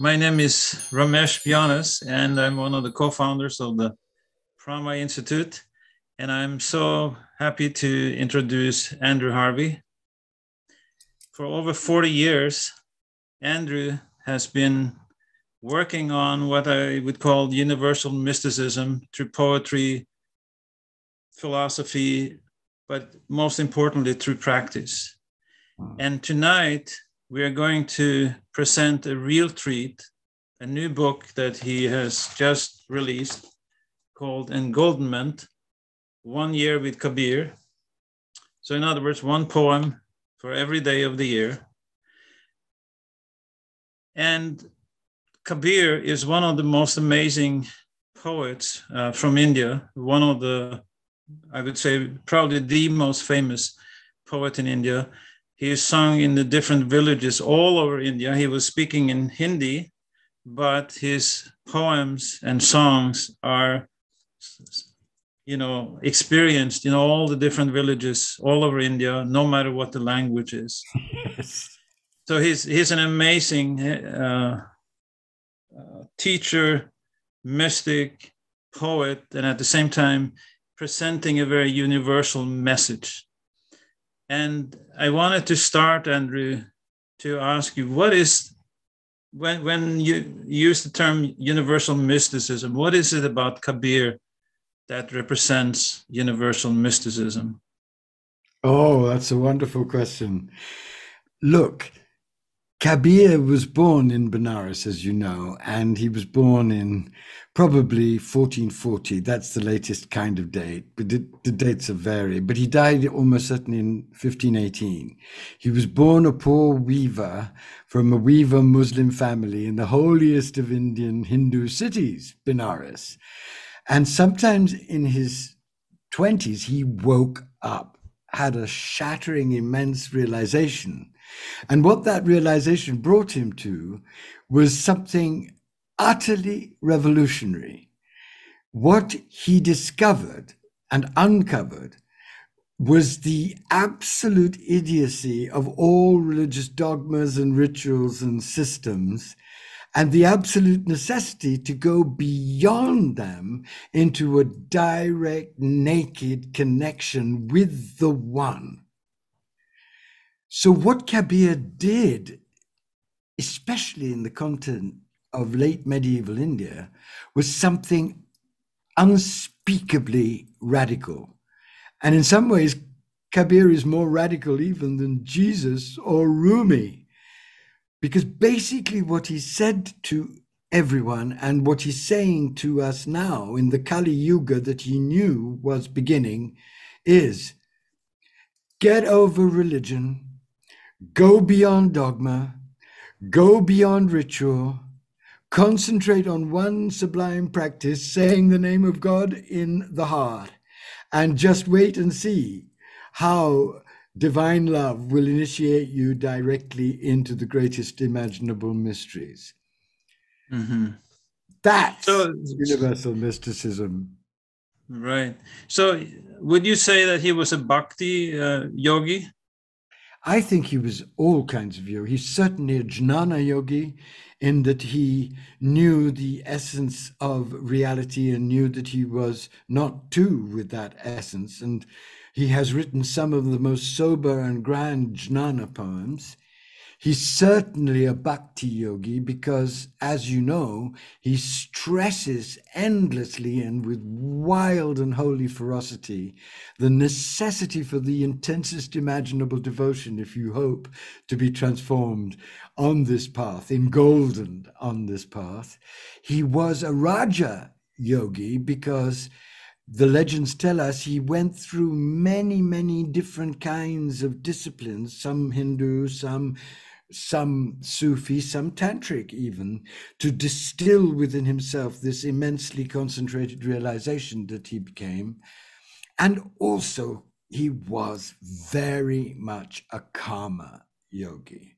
My name is Ramesh Bjonnes, and I'm one of the co founders of the Prama Institute. And I'm so happy to introduce Andrew Harvey. For over 40 years, Andrew has been working on what I would call universal mysticism through poetry, philosophy, but most importantly, through practice. And tonight, we are going to present a real treat, a new book that he has just released called Engoldenment One Year with Kabir. So, in other words, one poem for every day of the year. And Kabir is one of the most amazing poets uh, from India, one of the, I would say, probably the most famous poet in India he is sung in the different villages all over India. He was speaking in Hindi, but his poems and songs are, you know, experienced in all the different villages all over India, no matter what the language is. Yes. So he's he's an amazing uh, uh, teacher, mystic, poet, and at the same time presenting a very universal message and I wanted to start, Andrew, to ask you what is when when you use the term universal mysticism, what is it about Kabir that represents universal mysticism? Oh, that's a wonderful question. Look, Kabir was born in Benares, as you know, and he was born in probably 1440. That's the latest kind of date, but the, the, dates are varied. But he died almost certainly in 1518. He was born a poor weaver from a weaver Muslim family in the holiest of Indian Hindu cities, Benares. And sometimes in his 20s, he woke up, had a shattering, immense realization and what that realization brought him to was something utterly revolutionary. What he discovered and uncovered was the absolute idiocy of all religious dogmas and rituals and systems, and the absolute necessity to go beyond them into a direct, naked connection with the One. So, what Kabir did, especially in the content of late medieval India, was something unspeakably radical. And in some ways, Kabir is more radical even than Jesus or Rumi, because basically what he said to everyone and what he's saying to us now in the Kali Yuga that he knew was beginning is get over religion Go beyond dogma, go beyond ritual, concentrate on one sublime practice, saying the name of God in the heart, and just wait and see how divine love will initiate you directly into the greatest imaginable mysteries. Mm-hmm. That's so, universal mysticism. Right. So, would you say that he was a bhakti uh, yogi? I think he was all kinds of yogi. He's certainly a jnana yogi in that he knew the essence of reality and knew that he was not two with that essence. And he has written some of the most sober and grand jnana poems. He's certainly a bhakti yogi because, as you know, he stresses endlessly and with wild and holy ferocity the necessity for the intensest imaginable devotion if you hope to be transformed on this path, engoldened on this path. He was a Raja yogi because the legends tell us he went through many, many different kinds of disciplines, some Hindu, some some Sufi, some Tantric even, to distill within himself this immensely concentrated realization that he became. And also, he was very much a karma yogi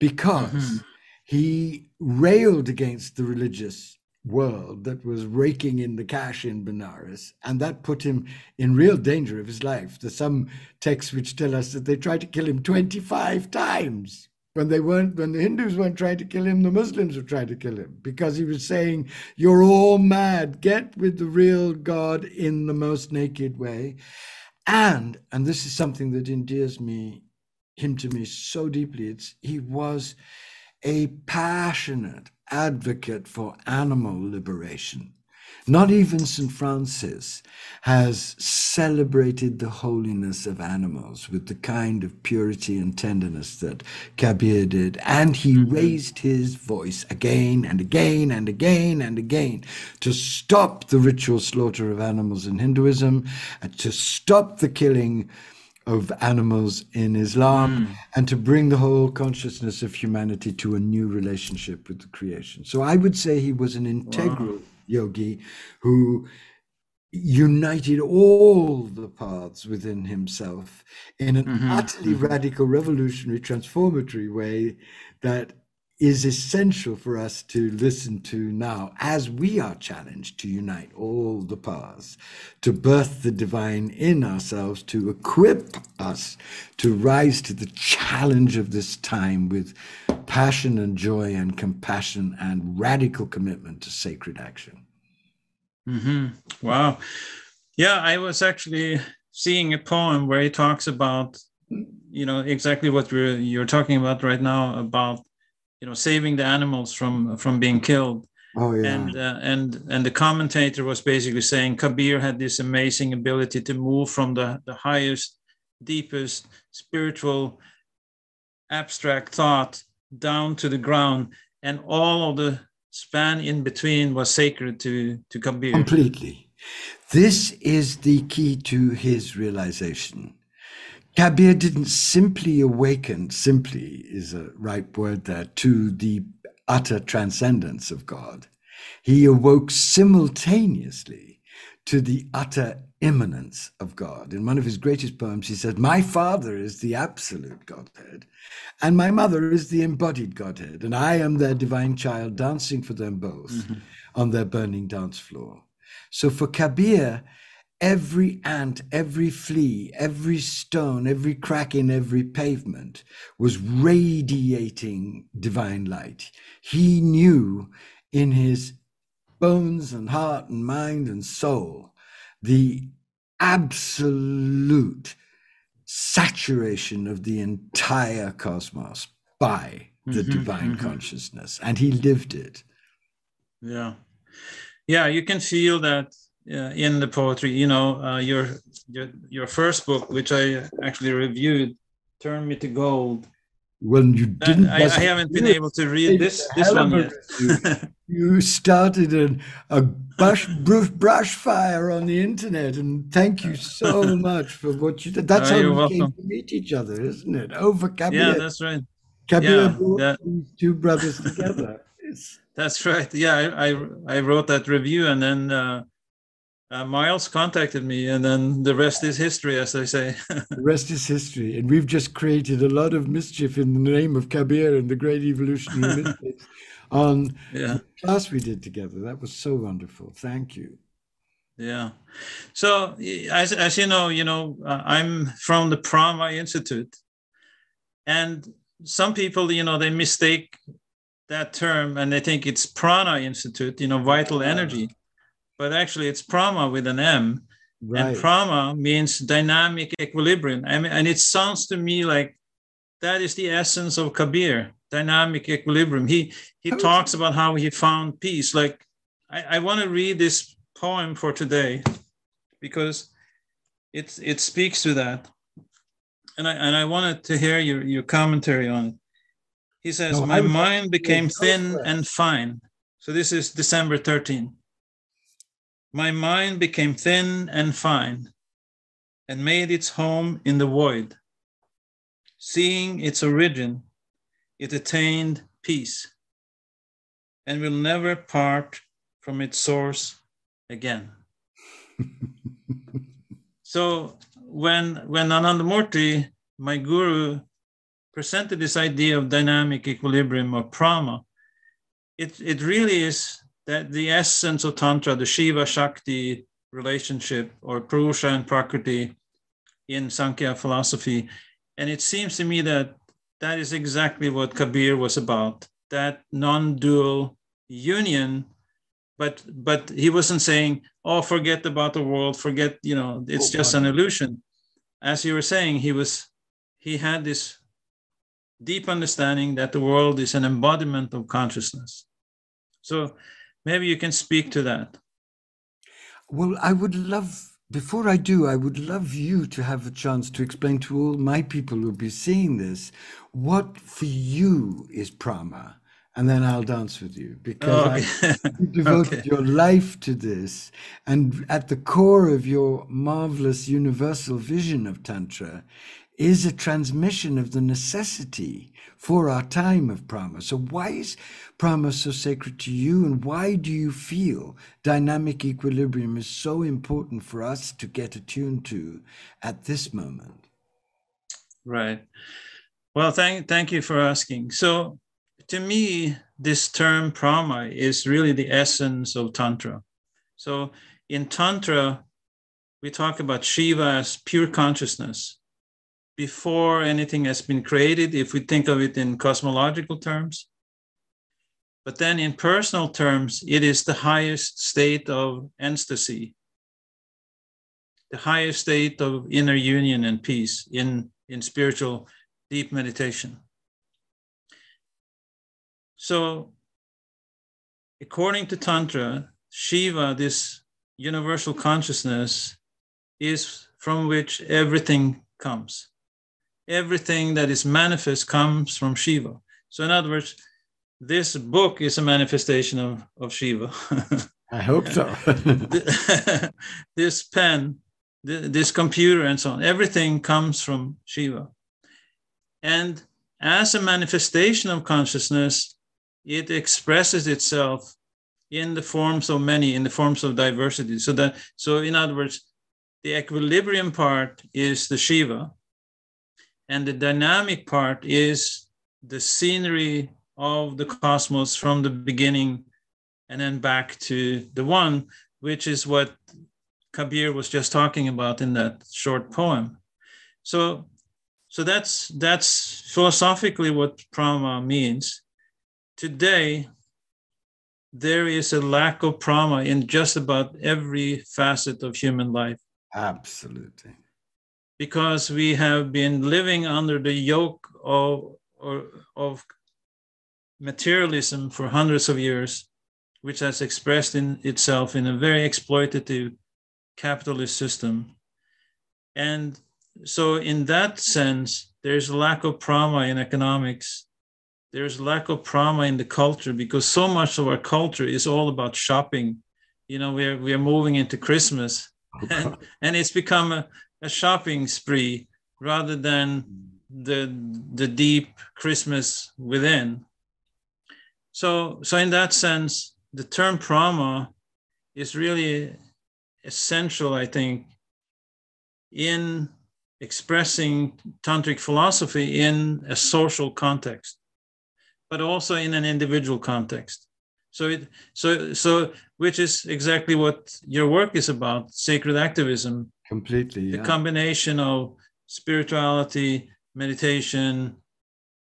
because mm-hmm. he railed against the religious world that was raking in the cash in Benares, and that put him in real danger of his life. There's some texts which tell us that they tried to kill him 25 times when they weren't when the Hindus weren't trying to kill him, the Muslims were trying to kill him because he was saying, You're all mad, get with the real God in the most naked way. And and this is something that endears me him to me so deeply. It's he was a passionate advocate for animal liberation. Not even St. Francis has celebrated the holiness of animals with the kind of purity and tenderness that Kabir did. And he mm-hmm. raised his voice again and again and again and again to stop the ritual slaughter of animals in Hinduism, and to stop the killing of animals in Islam mm. and to bring the whole consciousness of humanity to a new relationship with the creation. So I would say he was an integral wow. Yogi who united all the paths within himself in an mm-hmm. utterly mm-hmm. radical, revolutionary, transformatory way that is essential for us to listen to now as we are challenged to unite all the paths, to birth the divine in ourselves, to equip us to rise to the challenge of this time with passion and joy and compassion and radical commitment to sacred action. Mm-hmm. Wow. Yeah, I was actually seeing a poem where he talks about, you know, exactly what we're, you're talking about right now about you know saving the animals from from being killed oh, yeah. and uh, and and the commentator was basically saying kabir had this amazing ability to move from the the highest deepest spiritual abstract thought down to the ground and all of the span in between was sacred to to kabir. Completely. This is the key to his realization. Kabir didn't simply awaken, simply is a right word there, to the utter transcendence of God. He awoke simultaneously to the utter immanence of God. In one of his greatest poems, he said, My father is the absolute Godhead, and my mother is the embodied Godhead, and I am their divine child dancing for them both mm-hmm. on their burning dance floor. So for Kabir, every ant, every flea, every stone, every crack in every pavement was radiating divine light. He knew in his bones and heart and mind and soul the absolute saturation of the entire cosmos by the mm-hmm, divine mm-hmm. consciousness and he lived it yeah yeah you can feel that uh, in the poetry. You know, uh, your, your your first book, which I actually reviewed, "Turn Me to Gold." When you didn't, I, I haven't been able to read this this one yet. you started an, a brush, brush fire on the internet, and thank you so much for what you did. That's oh, how we welcome. came to meet each other, isn't it? Over Kabir. Yeah, that's right. Kabir yeah, brought these two brothers together. That's right. Yeah, I, I, I wrote that review, and then. Uh, uh, Miles contacted me, and then the rest is history, as they say. the rest is history, and we've just created a lot of mischief in the name of Kabir and the great evolutionary mystics on yeah. the class we did together. That was so wonderful. Thank you. Yeah. So, as, as you know, you know, uh, I'm from the Prama Institute, and some people, you know, they mistake that term and they think it's Prana Institute, you know, vital energy but actually it's prama with an M. Right. And prama means dynamic equilibrium. I mean, and it sounds to me like that is the essence of Kabir, dynamic equilibrium. He he talks about how he found peace. Like I, I want to read this poem for today because it it speaks to that. And I and I wanted to hear your, your commentary on it. He says, no, My mind became thin and fine. So this is December 13 my mind became thin and fine and made its home in the void. Seeing its origin, it attained peace and will never part from its source again. so when when Anandamurti, my guru, presented this idea of dynamic equilibrium or prama, it, it really is that the essence of Tantra, the Shiva Shakti relationship or Purusha and Prakriti in Sankhya philosophy. And it seems to me that that is exactly what Kabir was about that non dual union. But, but he wasn't saying, oh, forget about the world, forget, you know, it's oh, just an illusion. As you were saying, he was, he had this deep understanding that the world is an embodiment of consciousness. So maybe you can speak to that. Well, I would love, before I do, I would love you to have a chance to explain to all my people who'll be seeing this what for you is prama. And then I'll dance with you because okay. I, you devoted okay. your life to this. And at the core of your marvelous universal vision of Tantra is a transmission of the necessity for our time of prama. So, why is prama so sacred to you, and why do you feel dynamic equilibrium is so important for us to get attuned to at this moment? Right. Well, thank, thank you for asking. So, to me, this term prama is really the essence of Tantra. So, in Tantra, we talk about Shiva as pure consciousness before anything has been created, if we think of it in cosmological terms. But then in personal terms, it is the highest state of ecstasy, the highest state of inner union and peace in, in spiritual deep meditation. So, according to Tantra, Shiva, this universal consciousness, is from which everything comes everything that is manifest comes from Shiva. So, in other words, this book is a manifestation of, of Shiva. I hope so. this pen, this computer, and so on, everything comes from Shiva. And as a manifestation of consciousness, it expresses itself in the forms of many, in the forms of diversity. So that, so in other words, the equilibrium part is the Shiva, and the dynamic part is the scenery of the cosmos from the beginning and then back to the one, which is what Kabir was just talking about in that short poem. So, so that's that's philosophically what prama means. Today, there is a lack of prama in just about every facet of human life. Absolutely because we have been living under the yoke of, of materialism for hundreds of years, which has expressed in itself in a very exploitative capitalist system. And so, in that sense, there's a lack of prama in economics. There's lack of prama in the culture because so much of our culture is all about shopping. You know, we're we're moving into Christmas, and, and it's become a, a shopping spree rather than the the deep Christmas within. So so in that sense, the term prama is really essential, I think, in expressing tantric philosophy in a social context, but also in an individual context. So it so so which is exactly what your work is about, sacred activism, completely the combination of spirituality meditation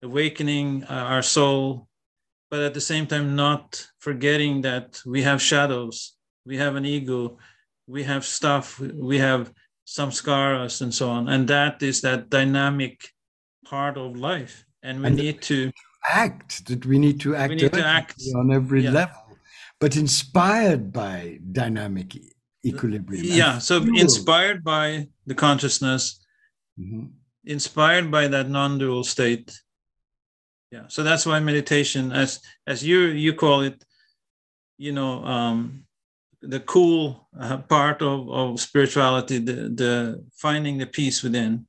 awakening uh, our soul but at the same time not forgetting that we have shadows we have an ego we have stuff we have samskaras and so on. And that is that dynamic part of life. And we and need to act that we need to act, we need to act. on every yeah. level but inspired by dynamic equilibrium. Yeah, so inspired by the consciousness, mm-hmm. inspired by that non-dual state. Yeah, so that's why meditation, as as you you call it, you know, um, the cool uh, part of, of spirituality, the the finding the peace within,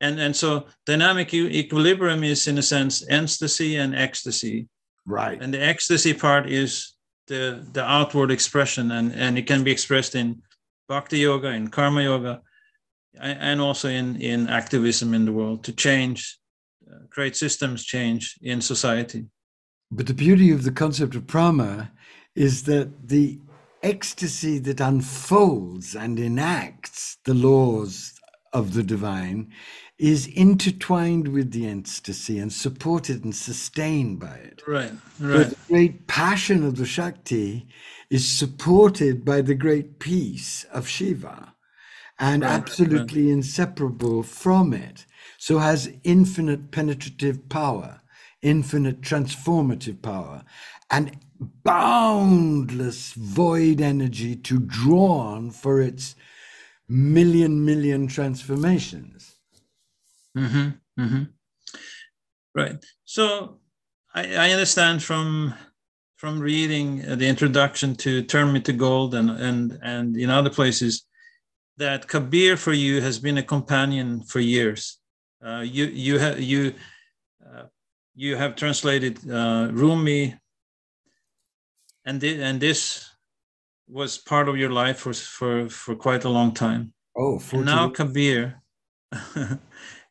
and and so dynamic equilibrium is in a sense ecstasy and ecstasy. Right. And the ecstasy part is the the outward expression and and it can be expressed in bhakti yoga in karma yoga and also in in activism in the world to change uh, create systems change in society. But the beauty of the concept of prama is that the ecstasy that unfolds and enacts the laws of the divine is intertwined with the ecstasy and supported and sustained by it. Right, right. the great passion of the Shakti is supported by the great peace of Shiva and right, absolutely right. inseparable from it. So has infinite penetrative power, infinite transformative power, and boundless void energy to draw on for its million million transformations. Mm-hmm, mm-hmm. Right. So I, I, understand from from reading the introduction to Turn Me to Gold and and and in other places that Kabir for you has been a companion for years. Uh, you you have you uh, you have translated uh, Rumi, and th- and this was part of your life for for for quite a long time. Oh, now Kabir,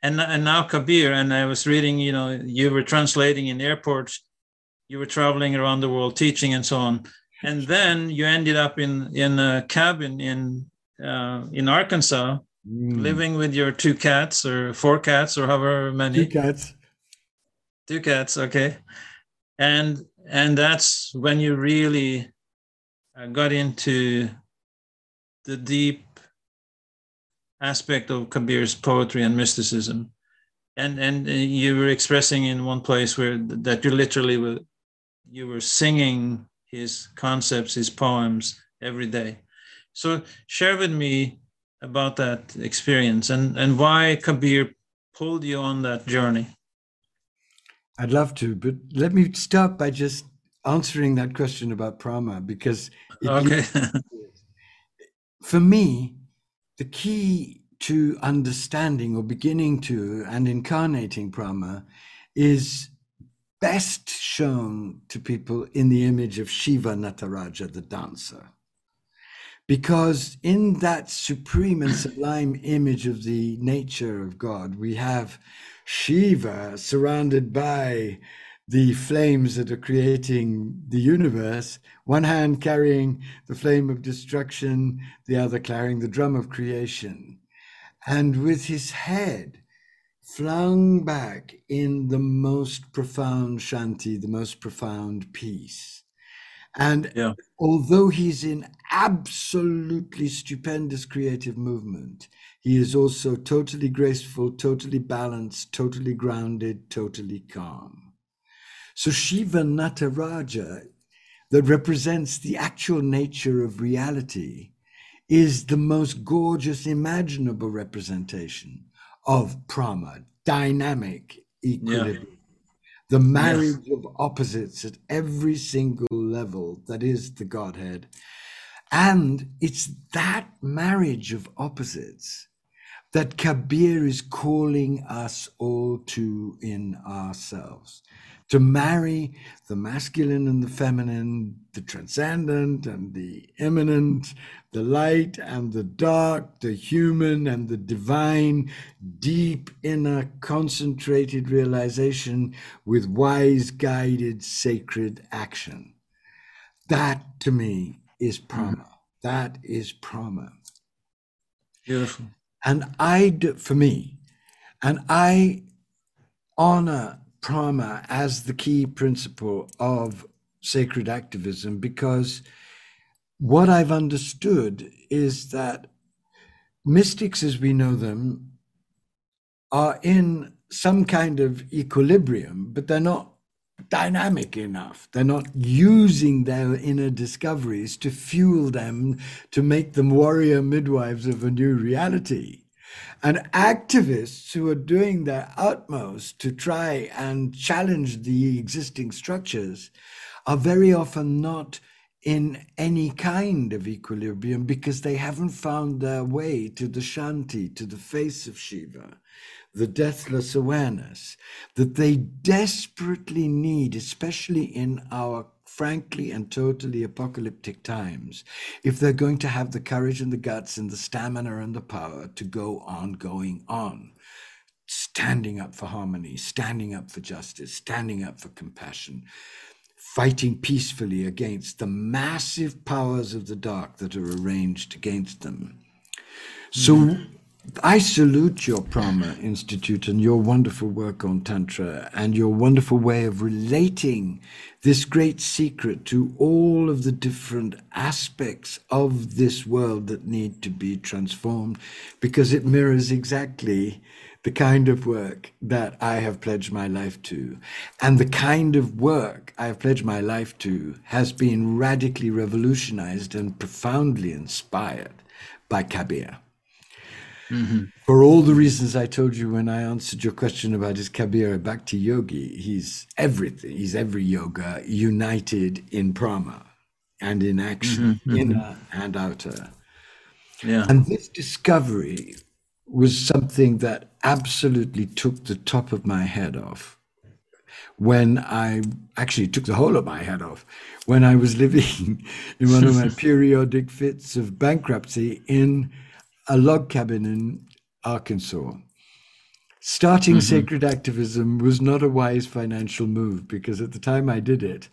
and and now Kabir, and I was reading. You know, you were translating in airports, you were traveling around the world teaching and so on, and then you ended up in in a cabin in uh, in Arkansas, mm. living with your two cats or four cats or however many. Two cats. Two cats. Okay, and and that's when you really got into the deep aspect of Kabir's poetry and mysticism. And and uh, you were expressing in one place where that you literally were you were singing his concepts, his poems every day. So share with me about that experience and, and why Kabir pulled you on that journey. I'd love to, but let me start by just answering that question about prama because okay. for me, the key to understanding or beginning to and incarnating prama is best shown to people in the image of Shiva Nataraja, the dancer. Because in that supreme and sublime image of the nature of God, we have Shiva surrounded by the flames that are creating the universe, one hand carrying the flame of destruction, the other carrying the drum of creation. And with his head flung back in the most profound shanti, the most profound peace. And yeah. although he's in absolutely stupendous creative movement, he is also totally graceful, totally balanced, totally grounded, totally calm. So Shiva Nataraja, that represents the actual nature of reality, is the most gorgeous imaginable representation of prama, dynamic equilibrium. Yeah. The marriage of opposites at every single level that is the Godhead. And it's that marriage of opposites that Kabir is calling us all to in ourselves to marry the masculine and the feminine, the transcendent and the immanent, the light and the dark, the human and the divine, deep inner concentrated realization with wise guided sacred action. That to me is prama. That is prama. Beautiful. And I, for me, and I honor prama as the key principle of sacred activism because what I've understood is that mystics as we know them are in some kind of equilibrium, but they're not dynamic enough. They're not using their inner discoveries to fuel them, to make them warrior midwives of a new reality. And activists who are doing their utmost to try and challenge the existing structures are very often not in any kind of equilibrium because they haven't found their way to the Shanti, to the face of Shiva, the deathless awareness that they desperately need, especially in our frankly and totally apocalyptic times, if they're going to have the courage and the guts and the stamina and the power to go on going on, standing up for harmony, standing up for justice, standing up for compassion, fighting peacefully against the massive powers of the dark that are arranged against them. So, mm-hmm. I salute your Prama Institute and your wonderful work on Tantra and your wonderful way of relating this great secret to all of the different aspects of this world that need to be transformed because it mirrors exactly the kind of work that I have pledged my life to. And the kind of work I have pledged my life to has been radically revolutionized and profoundly inspired by Kabir. Mm-hmm. For all the reasons I told you when I answered your question about his Kabir Bhakti Yogi, he's everything. He's every yoga united in prana and in action, mm-hmm, mm-hmm. inner and outer. Yeah. And this discovery was something that absolutely took the top of my head off when I actually took the whole of my head off when I was living in one of my periodic fits of bankruptcy in a log cabin in Arkansas. Starting mm-hmm. sacred activism was not a wise financial move because at the time I did it,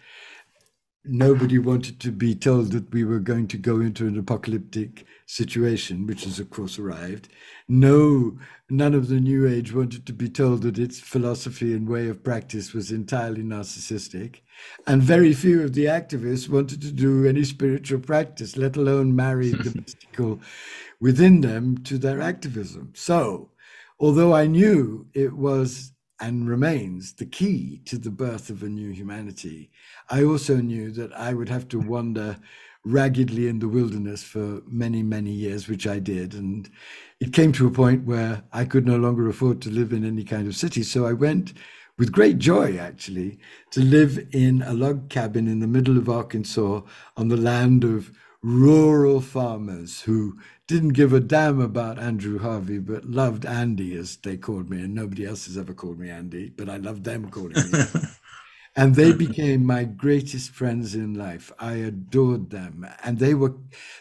nobody wanted to be told that we were going to go into an apocalyptic situation, which has of course arrived. No, none of the New Age wanted to be told that its philosophy and way of practice was entirely narcissistic. And very few of the activists wanted to do any spiritual practice, let alone marry the mystical within them to their activism. So, although I knew it was and remains the key to the birth of a new humanity, I also knew that I would have to wander raggedly in the wilderness for many, many years, which I did. And it came to a point where I could no longer afford to live in any kind of city. So I went with great joy, actually, to live in a log cabin in the middle of Arkansas on the land of rural farmers who didn't give a damn about Andrew Harvey, but loved Andy, as they called me. And nobody else has ever called me Andy, but I loved them calling me. and they became my greatest friends in life. I adored them. And they were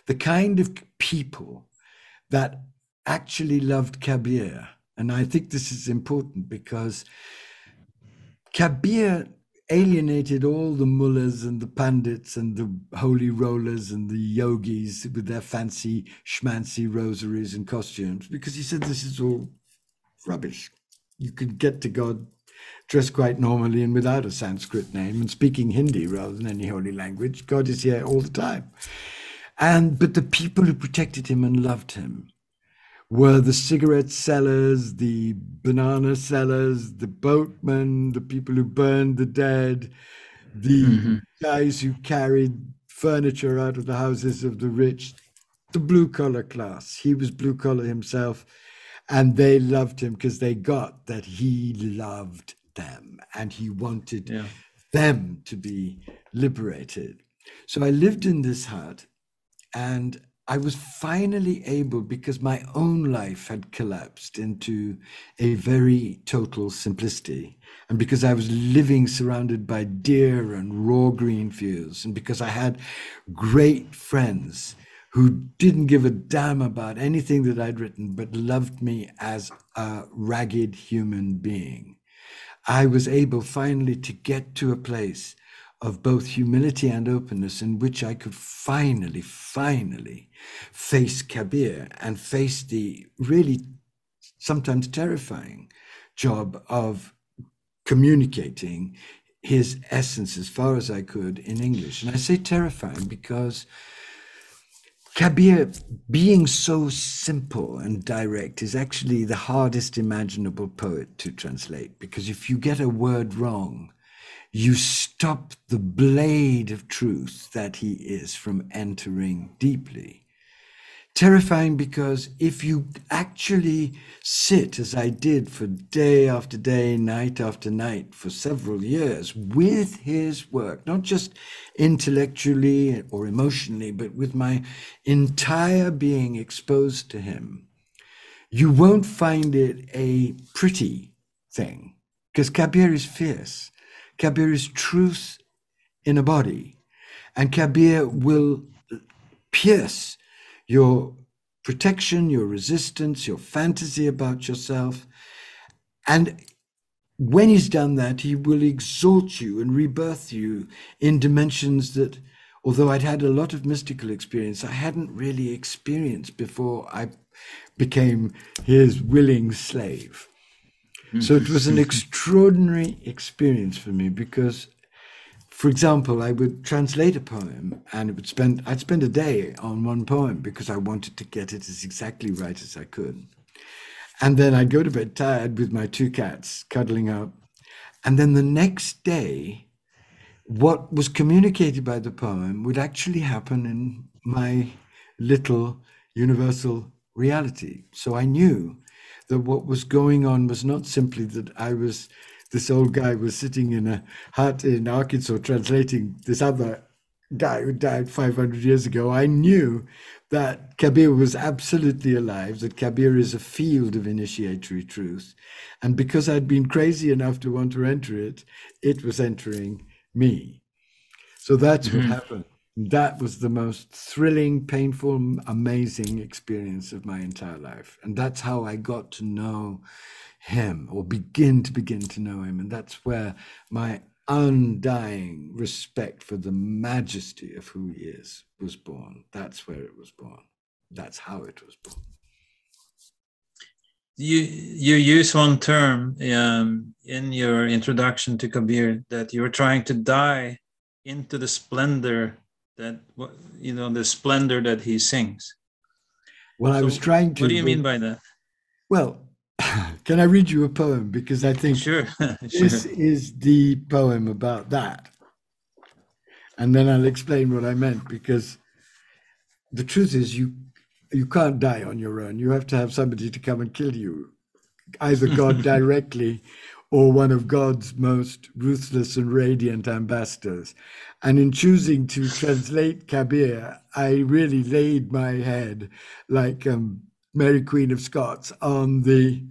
the kind of people that actually loved Kabir. And I think this is important because Kabir alienated all the mullahs and the pandits and the holy rollers and the yogis with their fancy schmancy rosaries and costumes because he said this is all rubbish. You could get to God dressed quite normally and without a Sanskrit name and speaking Hindi rather than any holy language. God is here all the time. And but the people who protected him and loved him were the cigarette sellers, the banana sellers, the boatmen, the people who burned the dead, the mm-hmm. guys who carried furniture out of the houses of the rich, the blue collar class. He was blue collar himself, and they loved him because they got that he loved them and he wanted yeah. them to be liberated. So I lived in this hut and I was finally able, because my own life had collapsed into a very total simplicity, and because I was living surrounded by deer and raw green fields, and because I had great friends who didn't give a damn about anything that I'd written, but loved me as a ragged human being, I was able finally to get to a place of both humility and openness in which I could finally, finally face Kabir and face the really sometimes terrifying job of communicating his essence as far as I could in English. And I say terrifying because Kabir, being so simple and direct, is actually the hardest imaginable poet to translate because if you get a word wrong, you stop the blade of truth that he is from entering deeply. Terrifying because if you actually sit, as I did for day after day, night after night, for several years with his work, not just intellectually or emotionally, but with my entire being exposed to him, you won't find it a pretty thing because Kabir is fierce. Kabir is truth in a body. And Kabir will pierce your protection, your resistance, your fantasy about yourself. And when he's done that, he will exalt you and rebirth you in dimensions that, although I'd had a lot of mystical experience, I hadn't really experienced before I became his willing slave. Mm-hmm. So it was an extraordinary experience for me because, for example, I would translate a poem and it would spend I'd spend a day on one poem because I wanted to get it as exactly right as I could. And then I'd go to bed tired with my two cats cuddling up. And then the next day, what was communicated by the poem would actually happen in my little universal reality. So I knew that what was going on was not simply that I was, this old guy was sitting in a hut in Arkansas translating this other guy who died 500 years ago. I knew that Kabir was absolutely alive, that Kabir is a field of initiatory truth. And because I'd been crazy enough to want to enter it, it was entering me. So that's mm-hmm. what happened. That was the most thrilling, painful, amazing experience of my entire life. And that's how I got to know him or begin to begin to know him. And that's where my undying respect for the majesty of who he is was born. That's where it was born. That's how it was born. You you use one term um, in your introduction to Kabir that you're trying to die into the splendor that you know the splendor that he sings. Well, so I was trying to. What do you mean by that? Well, can I read you a poem? Because I think sure. sure. this is the poem about that. And then I'll explain what I meant because the truth is you you can't die on your own. You have to have somebody to come and kill you, either God directly or one of God's most ruthless and radiant ambassadors. And in choosing to translate Kabir, I really laid my head like um, Mary Queen of Scots on the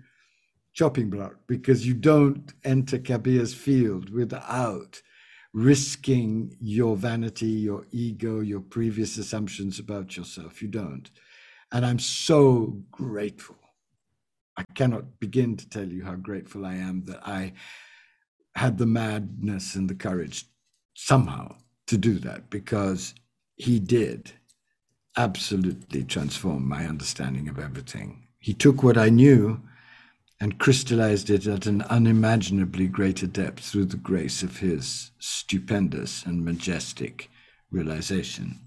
chopping block because you don't enter Kabir's field without risking your vanity, your ego, your previous assumptions about yourself. You don't. And I'm so grateful. I cannot begin to tell you how grateful I am that I had the madness and the courage somehow to do that because he did absolutely transform my understanding of everything. He took what I knew and crystallized it at an unimaginably greater depth through the grace of his stupendous and majestic realization.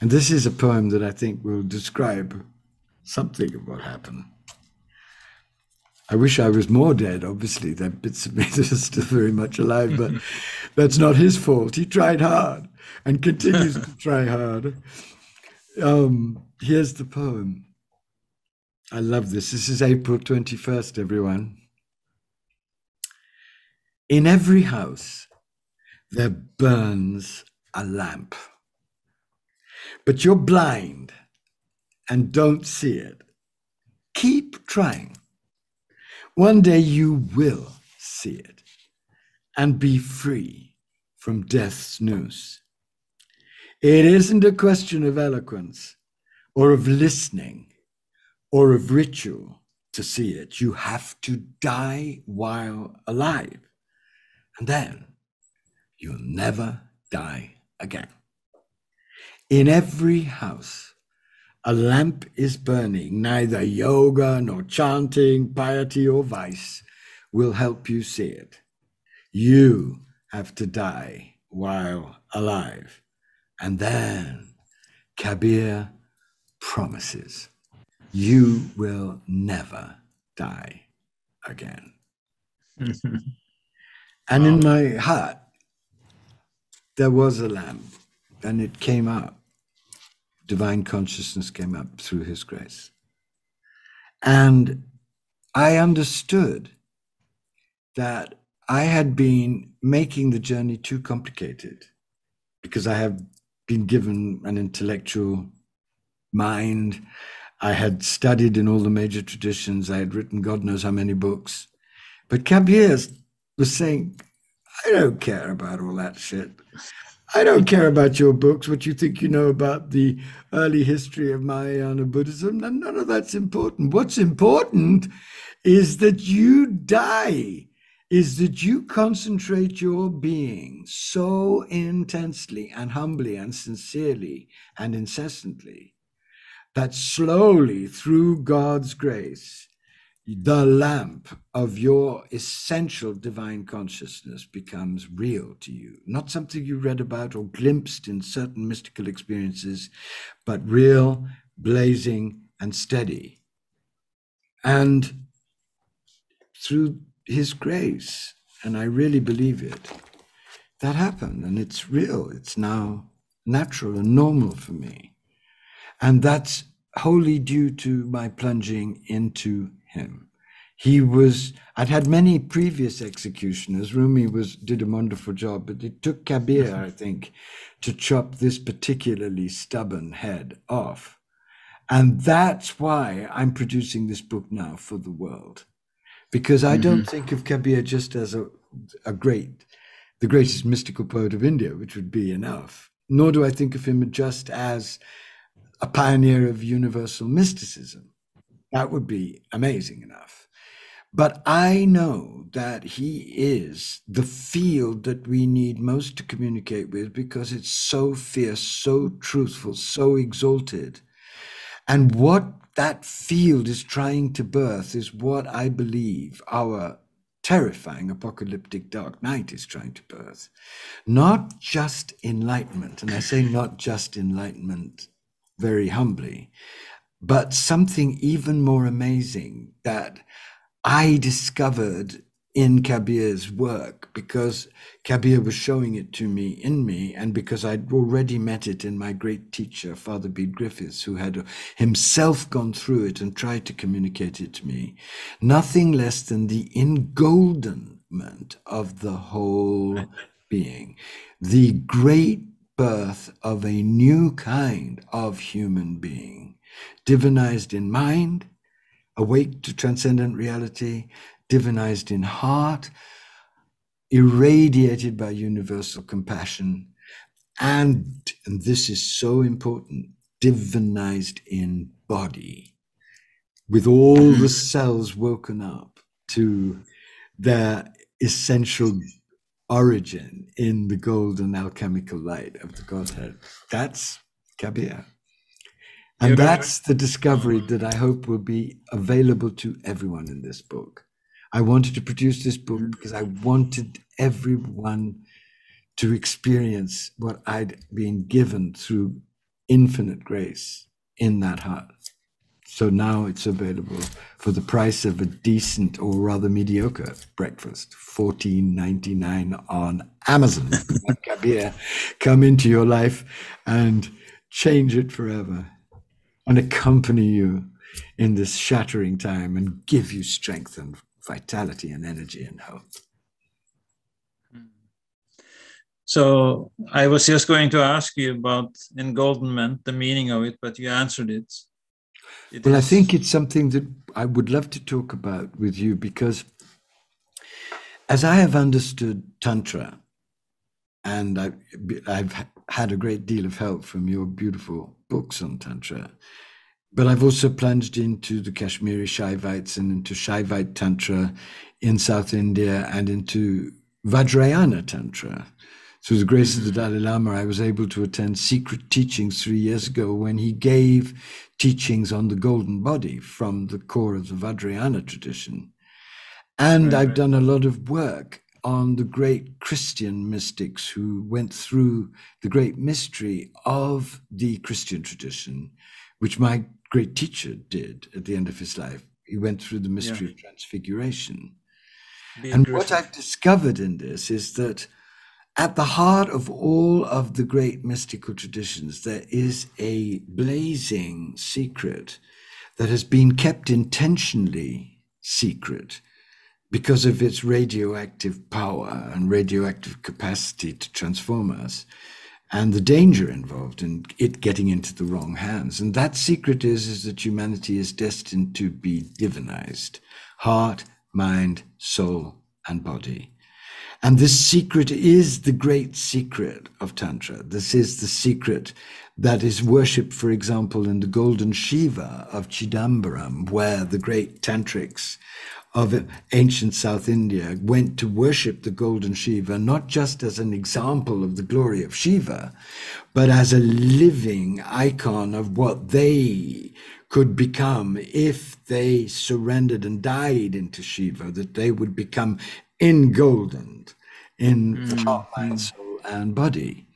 And this is a poem that I think will describe something of what happened. I wish I was more dead. Obviously, there are bits of me that are still very much alive, but that's not his fault. He tried hard and continues to try hard. Um, here's the poem. I love this. This is April 21st, everyone. In every house, there burns a lamp. But you're blind and don't see it. Keep trying. One day you will see it and be free from death's noose. It isn't a question of eloquence or of listening or of ritual to see it. You have to die while alive. And then you'll never die again. In every house, a lamp is burning. Neither yoga nor chanting, piety or vice will help you see it. You have to die while alive. And then Kabir promises you will never die again. and in my heart, there was a lamp, and it came up. Divine consciousness came up through His grace. And I understood that I had been making the journey too complicated because I have been given an intellectual mind. I had studied in all the major traditions. I had written God knows how many books. But Kabir was saying, I don't care about all that shit. I don't care about your books, what you think you know about the early history of Mahayana Buddhism. None of that's important. What's important is that you die is that you concentrate your being so intensely and humbly and sincerely and incessantly that slowly, through God's grace, the lamp of your essential divine consciousness becomes real to you. Not something you read about or glimpsed in certain mystical experiences, but real, blazing, and steady. And through His grace, and I really believe it, that happened, and it's real. It's now natural and normal for me. And that's wholly due to my plunging into him. He was, I'd had many previous executioners. Rumi was, did a wonderful job, but it took Kabir, I mm-hmm. think, to chop this particularly stubborn head off. And that's why I'm producing this book now for the world. Because I mm-hmm. don't think of Kabir just as a, a great, the greatest mystical poet of India, which would be enough. Nor do I think of him just as a pioneer of universal mysticism. That would be amazing enough. But I know that he is the field that we need most to communicate with because it's so fierce, so truthful, so exalted. And what that field is trying to birth is what I believe our terrifying apocalyptic dark night is trying to birth. Not just enlightenment, and I say not just enlightenment very humbly, but something even more amazing that I discovered in Kabir's work because Kabir was showing it to me in me, and because I'd already met it in my great teacher, Father Bede Griffiths, who had himself gone through it and tried to communicate it to me. Nothing less than the engoldenment of the whole being, the great birth of a new kind of human being, divinized in mind, awake to transcendent reality, divinized in heart, irradiated by universal compassion, and, and this is so important, divinized in body, with all the mm. cells woken up to their essential origin in the golden alchemical light of the Godhead. That's Kabir. And that's the discovery that I hope will be available to everyone in this book. I wanted to produce this book mm-hmm. because I wanted everyone to experience what I'd been given through infinite grace in that heart. So now it's available for the price of a decent or rather mediocre breakfast, fourteen ninety nine on Amazon. Kabir, come into your life and change it forever, and accompany you in this shattering time and give you strength and vitality and energy and hope. Hmm. So I was just going to ask you about engoldenment, the meaning of it, but you answered it. it well, is... I think it's something that I would love to talk about with you because, as I have understood Tantra, and I've, I've had a great deal of help from your beautiful books on Tantra, but I've also plunged into the Kashmiri Shaivites and into Shaivite Tantra in South India and into Vajrayana Tantra. Through the grace of the mm-hmm. Dalai Lama, I was able to attend secret teachings three years ago when he gave teachings on the golden body from the core of the Vajrayana tradition. And right, I've right. done a lot of work on the great Christian mystics who went through the great mystery of the Christian tradition, which my great teacher did at the end of his life. He went through the mystery yeah. of transfiguration. and what I've discovered in this is that at the heart of all of the great mystical traditions, there is a blazing secret that has been kept intentionally secret because of its radioactive power and radioactive capacity to transform us and the danger involved in it getting into the wrong hands. And that secret is, is that humanity is destined to be divinized heart, mind, soul, and body. And this secret is the great secret of Tantra. This is the secret that is worshipped, for example, in the golden Shiva of Chidambaram, where the great tantrics of ancient South India went to worship the golden Shiva, not just as an example of the glory of Shiva, but as a living icon of what they could become if they surrendered and died into Shiva, that they would become engoldened in mm-hmm. heart, mind, soul, and body.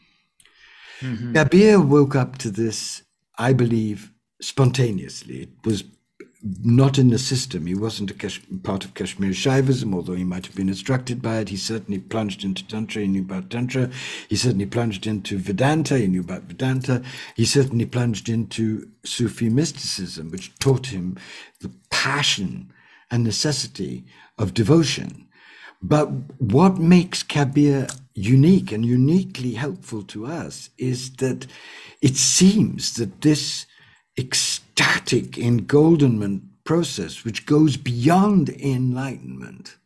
Mm-hmm. Kabir woke up to this, I believe, spontaneously. It was not in the system. He wasn't a Kash- part of Kashmir Shaivism, although he might have been instructed by it. He certainly plunged into Tantra, he knew about Tantra. He certainly plunged into Vedanta, he knew about Vedanta. He certainly plunged into Sufi mysticism, which taught him the passion and necessity of devotion. But what makes Kabir unique and uniquely helpful to us is that it seems that this ecstatic engoldenment process, which goes beyond enlightenment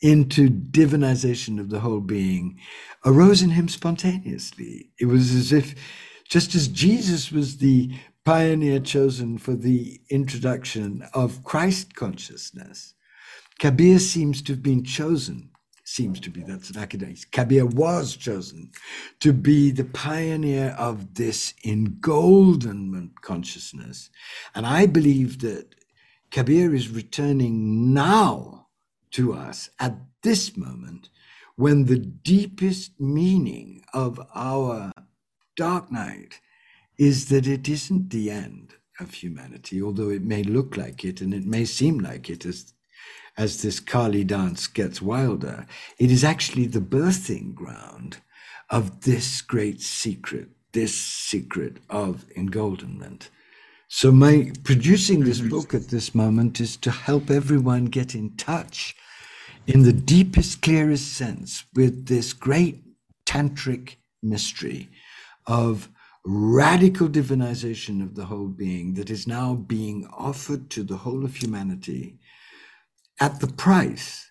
into divinization of the whole being, arose in him spontaneously. It was as if, just as Jesus was the pioneer chosen for the introduction of Christ consciousness, Kabir seems to have been chosen seems to be that's an academic. Kabir was chosen to be the pioneer of this engoldenment consciousness. And I believe that Kabir is returning now to us at this moment when the deepest meaning of our dark night is that it isn't the end of humanity, although it may look like it and it may seem like it as as this Kali dance gets wilder, it is actually the birthing ground of this great secret, this secret of engoldenment. So my producing this mm-hmm. book at this moment is to help everyone get in touch in the deepest, clearest sense with this great tantric mystery of radical divinization of the whole being that is now being offered to the whole of humanity at the price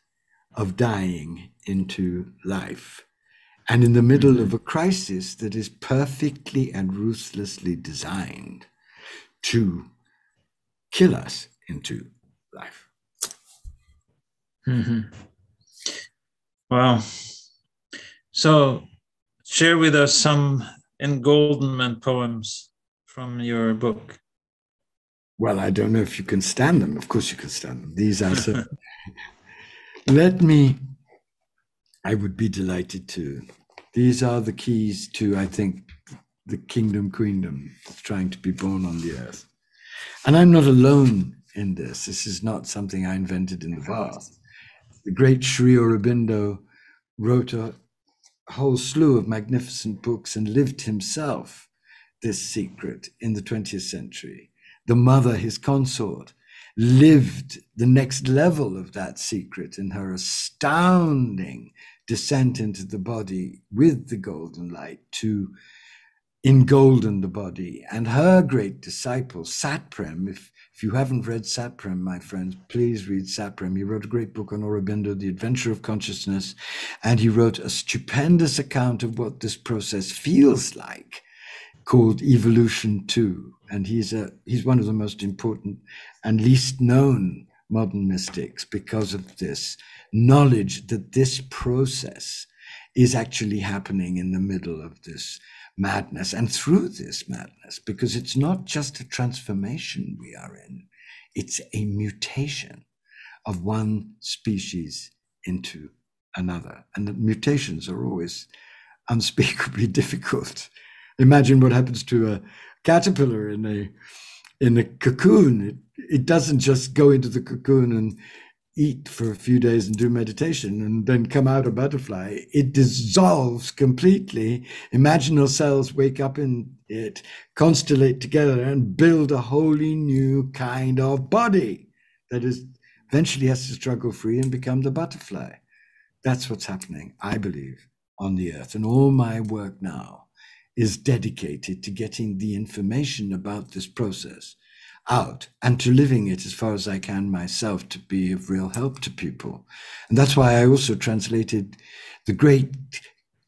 of dying into life and in the middle mm-hmm. of a crisis that is perfectly and ruthlessly designed to kill us into life. Mm-hmm. Wow. So, share with us some engoldenment poems from your book. Well, I don't know if you can stand them. Of course, you can stand them. These are so. Let me. I would be delighted to. These are the keys to, I think, the kingdom queendom trying to be born on the earth. And I'm not alone in this. This is not something I invented in the past. The great Sri Aurobindo wrote a whole slew of magnificent books and lived himself this secret in the 20th century the mother, his consort, lived the next level of that secret in her astounding descent into the body with the golden light to engolden the body. And her great disciple, Satprem, if, if you haven't read Satprem, my friends, please read Satprem. He wrote a great book on Aurobindo, The Adventure of Consciousness, and he wrote a stupendous account of what this process feels like called Evolution 2 and he's a he's one of the most important and least known modern mystics because of this knowledge that this process is actually happening in the middle of this madness and through this madness because it's not just a transformation we are in it's a mutation of one species into another. And the mutations are always unspeakably difficult imagine what happens to a caterpillar in a in a cocoon. It, it doesn't just go into the cocoon and eat for a few days and do meditation and then come out a butterfly. It dissolves completely. Imaginal cells wake up in it, constellate together, and build a wholly new kind of body that is eventually has to struggle free and become the butterfly. That's what's happening, I believe, on the earth. And all my work now is dedicated to getting the information about this process out and to living it as far as I can myself to be of real help to people. And that's why I also translated the great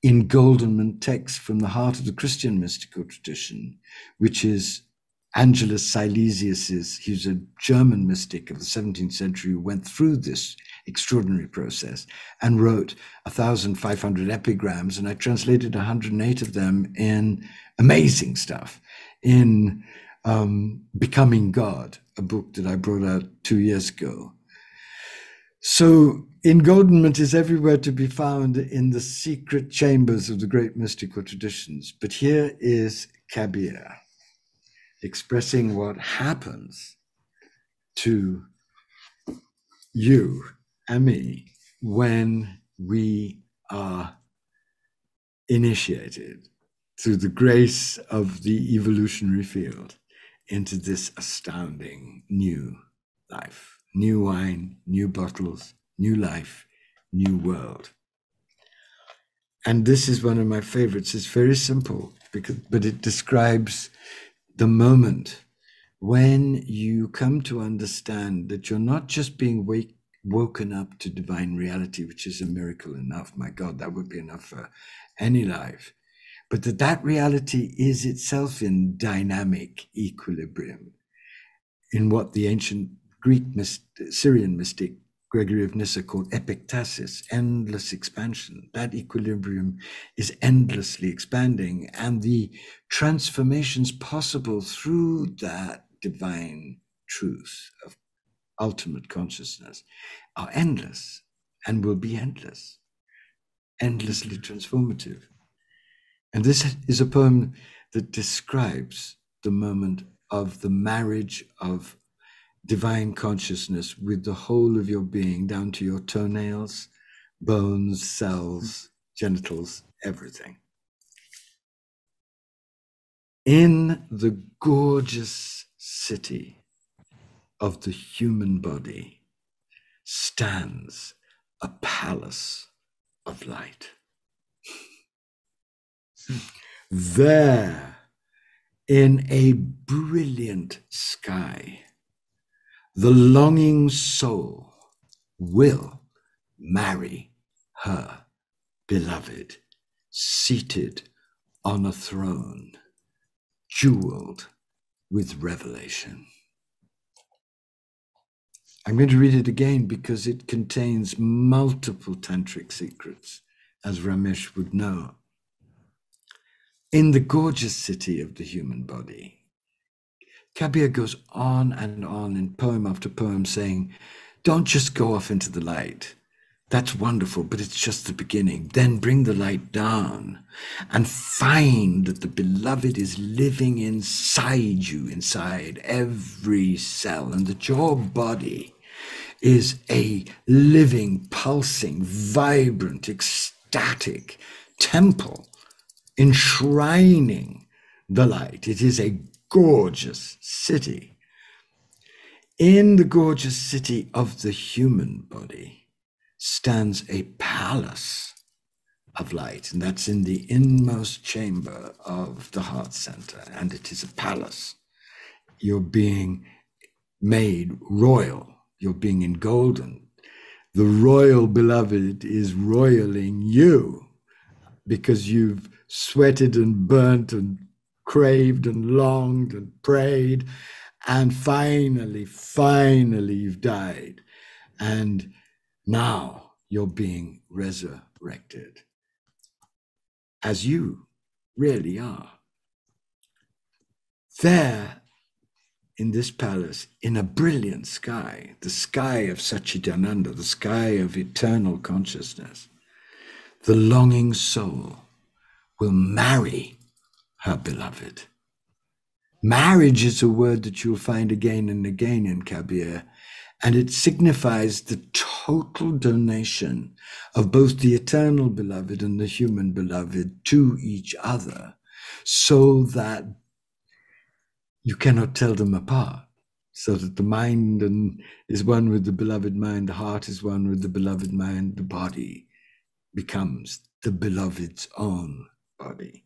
engoldenment text from the heart of the Christian mystical tradition, which is Angelus Silesius, is, he's a German mystic of the 17th century who went through this extraordinary process and wrote 1,500 epigrams, and I translated 108 of them in amazing stuff in um, Becoming God, a book that I brought out two years ago. So, engoldenment is everywhere to be found in the secret chambers of the great mystical traditions. But here is Kabir expressing what happens to you and me when we are initiated through the grace of the evolutionary field into this astounding new life. New wine, new bottles, new life, new world. And this is one of my favorites. It's very simple, because, but it describes the moment when you come to understand that you're not just being wake, woken up to divine reality, which is a miracle enough. My God, that would be enough for any life. But that that reality is itself in dynamic equilibrium in what the ancient Greek Syrian mystic Gregory of Nyssa called epektasis, endless expansion. That equilibrium is endlessly expanding, and the transformations possible through that divine truth of ultimate consciousness are endless and will be endless, endlessly transformative. And this is a poem that describes the moment of the marriage of divine consciousness with the whole of your being, down to your toenails, bones, cells, genitals, everything. In the gorgeous city of the human body stands a palace of light. there, in a brilliant sky, the longing soul will marry her beloved, seated on a throne, jeweled with revelation. I'm going to read it again because it contains multiple tantric secrets, as Ramesh would know. In the gorgeous city of the human body, Kabir goes on and on in poem after poem saying, Don't just go off into the light. That's wonderful, but it's just the beginning. Then bring the light down and find that the beloved is living inside you, inside every cell, and that your body is a living, pulsing, vibrant, ecstatic temple enshrining the light. It is a gorgeous city. In the gorgeous city of the human body stands a palace of light, and that's in the inmost chamber of the heart center, and it is a palace. You're being made royal, you're being engolden. The royal beloved is royaling you because you've sweated and burnt and craved and longed and prayed. And finally, finally, you've died. And now you're being resurrected as you really are. There in this palace, in a brilliant sky, the sky of Satchidananda, the sky of eternal consciousness, the longing soul will marry her beloved. Marriage is a word that you'll find again and again in Kabir, and it signifies the total donation of both the eternal beloved and the human beloved to each other, so that you cannot tell them apart. So that the mind and is one with the beloved mind, the heart is one with the beloved mind, the body becomes the beloved's own body.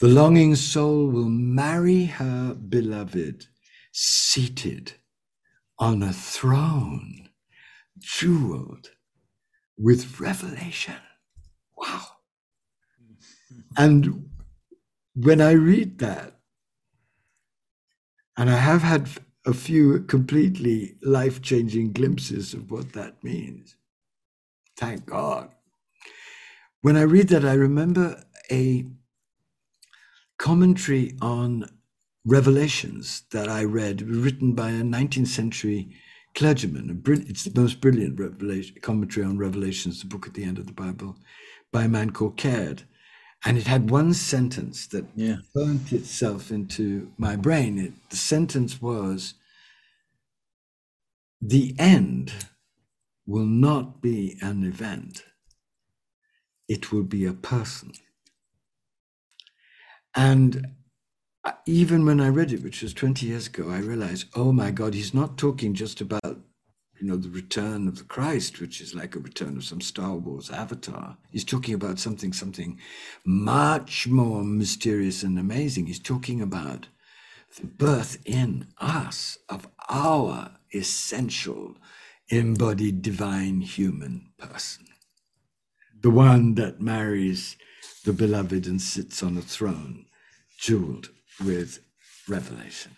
The longing soul will marry her beloved seated on a throne, jeweled with revelation. Wow. And when I read that, And I have had a few completely life changing glimpses of what that means. Thank God. When I read that, I remember a commentary on Revelations that I read, written by a 19th century clergyman. It's the most brilliant revelation, commentary on Revelations, the book at the end of the Bible, by a man called Caird. And it had one sentence that yeah. burnt itself into my brain. It, the sentence was The end will not be an event, it will be a person. And even when I read it, which was 20 years ago, I realized, oh my God, he's not talking just about, you know, the return of the Christ, which is like a return of some Star Wars avatar. He's talking about something, something much more mysterious and amazing. He's talking about the birth in us of our essential embodied divine human person. The one that marries the beloved and sits on a throne, jeweled with revelation.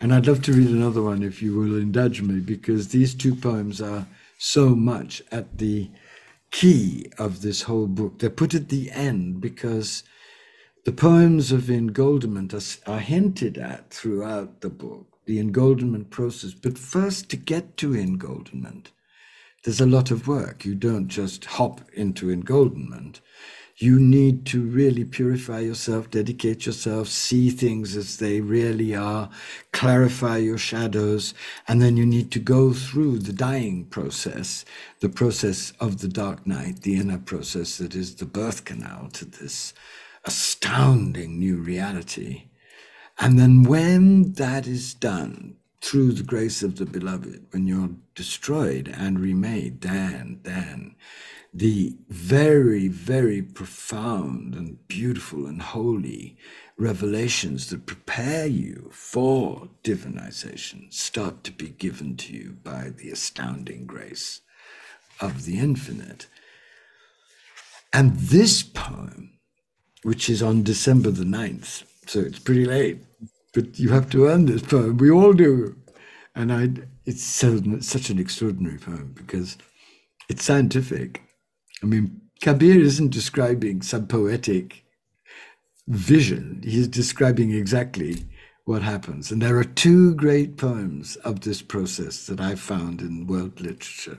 And I'd love to read another one if you will indulge me, because these two poems are so much at the key of this whole book. They're put at the end because the poems of engoldenment are, are hinted at throughout the book, the engoldenment process. But first, to get to engoldenment, there's a lot of work. You don't just hop into engoldenment you need to really purify yourself, dedicate yourself, see things as they really are, clarify your shadows, and then you need to go through the dying process, the process of the dark night, the inner process that is the birth canal to this astounding new reality. And then when that is done, through the grace of the beloved, when you're destroyed and remade, then, then the very, very profound and beautiful and holy revelations that prepare you for divinization start to be given to you by the astounding grace of the infinite. And this poem, which is on December the 9th, so it's pretty late, but you have to earn this poem. We all do. And I, it's so, such an extraordinary poem because it's scientific I mean, Kabir isn't describing some poetic vision, he's describing exactly what happens. And there are two great poems of this process that I've found in world literature.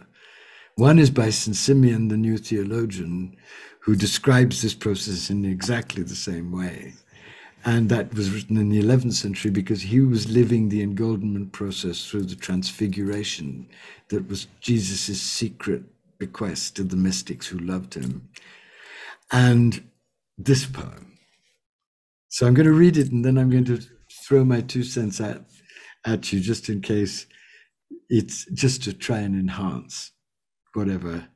One is by St. Simeon, the new theologian, who describes this process in exactly the same way. And that was written in the 11th century because he was living the engoldenment process through the transfiguration that was Jesus' secret bequest to the mystics who loved him. And this poem. So I'm going to read it and then I'm going to throw my two cents at, at you just in case it's just to try and enhance whatever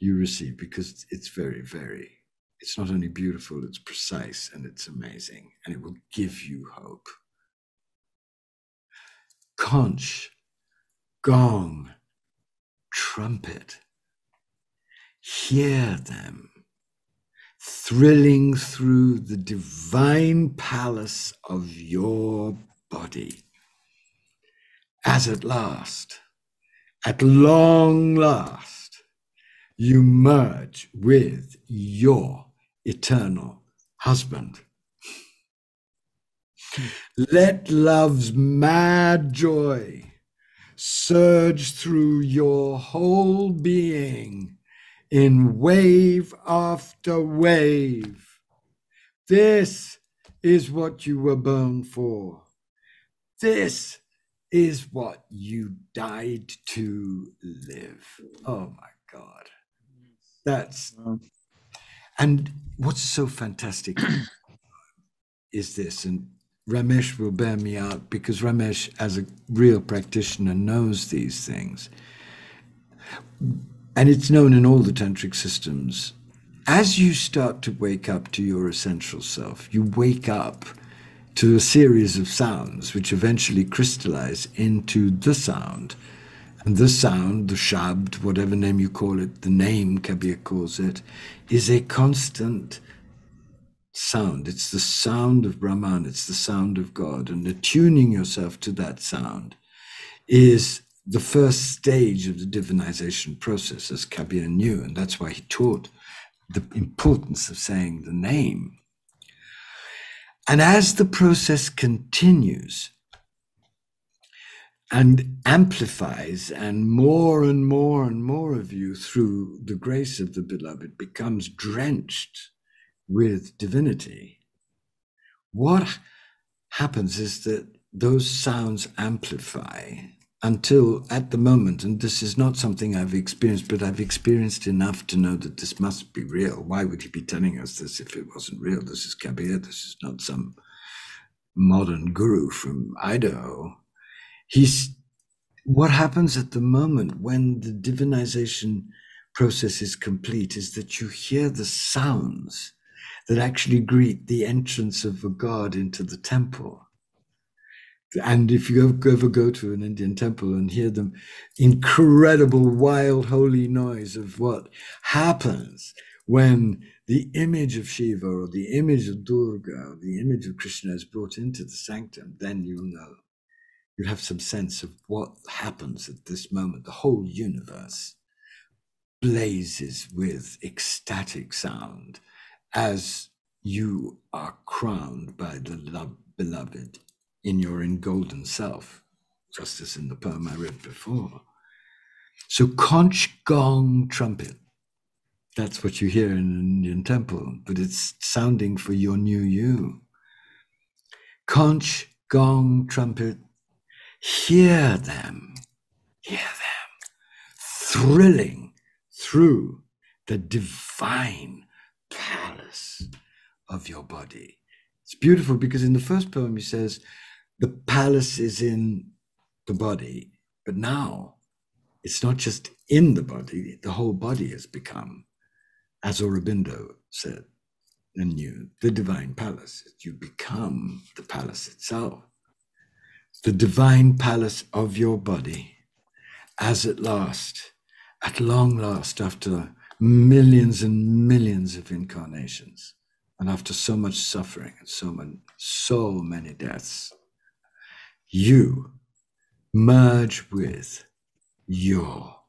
you receive because it's very, very, it's not only beautiful, it's precise and it's amazing and it will give you hope. Conch, gong, trumpet hear them thrilling through the divine palace of your body. As at last, at long last, you merge with your eternal husband. Let love's mad joy surge through your whole being in wave after wave. This is what you were born for. This is what you died to live. Oh my God. That's. And what's so fantastic is this, and Ramesh will bear me out because Ramesh, as a real practitioner, knows these things and it's known in all the tantric systems. As you start to wake up to your essential self, you wake up to a series of sounds which eventually crystallize into the sound. And the sound, the shabd, whatever name you call it, the name Kabir calls it, is a constant sound. It's the sound of Brahman, it's the sound of God. And attuning yourself to that sound is the first stage of the divinization process, as Kabir knew. And that's why he taught the importance of saying the name. And as the process continues, and amplifies, and more and more and more of you, through the grace of the beloved, becomes drenched with divinity, what happens is that those sounds amplify until at the moment, and this is not something I've experienced, but I've experienced enough to know that this must be real. Why would he be telling us this if it wasn't real? This is Kabir, this is not some modern guru from Idaho. He's what happens at the moment when the divinization process is complete is that you hear the sounds that actually greet the entrance of a god into the temple. And if you ever go to an Indian temple and hear them incredible, wild, holy noise of what happens when the image of Shiva or the image of Durga or the image of Krishna is brought into the sanctum, then you'll know. You have some sense of what happens at this moment. The whole universe blazes with ecstatic sound as you are crowned by the love, beloved in your engolden self, just as in the poem I read before. So conch, gong, trumpet. That's what you hear in an Indian temple, but it's sounding for your new you. Conch, gong, trumpet, hear them, hear them, thrilling through the divine palace of your body. It's beautiful because in the first poem he says, the palace is in the body, but now it's not just in the body, the whole body has become, as Aurobindo said and knew, the divine palace. You become the palace itself. The divine palace of your body, as at last, at long last, after millions and millions of incarnations, and after so much suffering and so many, so many deaths, you merge with your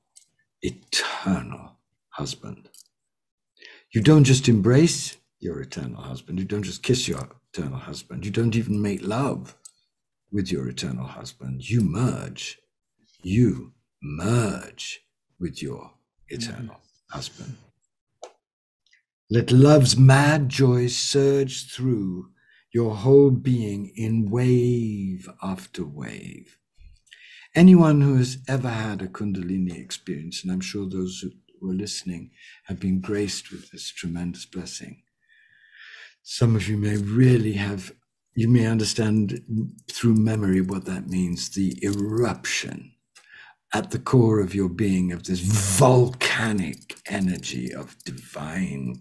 eternal husband. You don't just embrace your eternal husband, you don't just kiss your eternal husband, you don't even make love with your eternal husband. You merge, you merge with your eternal mm-hmm. husband. Let love's mad joy surge through your whole being in wave after wave. Anyone who has ever had a Kundalini experience, and I'm sure those who are listening have been graced with this tremendous blessing. Some of you may really have, you may understand through memory what that means the eruption at the core of your being of this volcanic energy of divine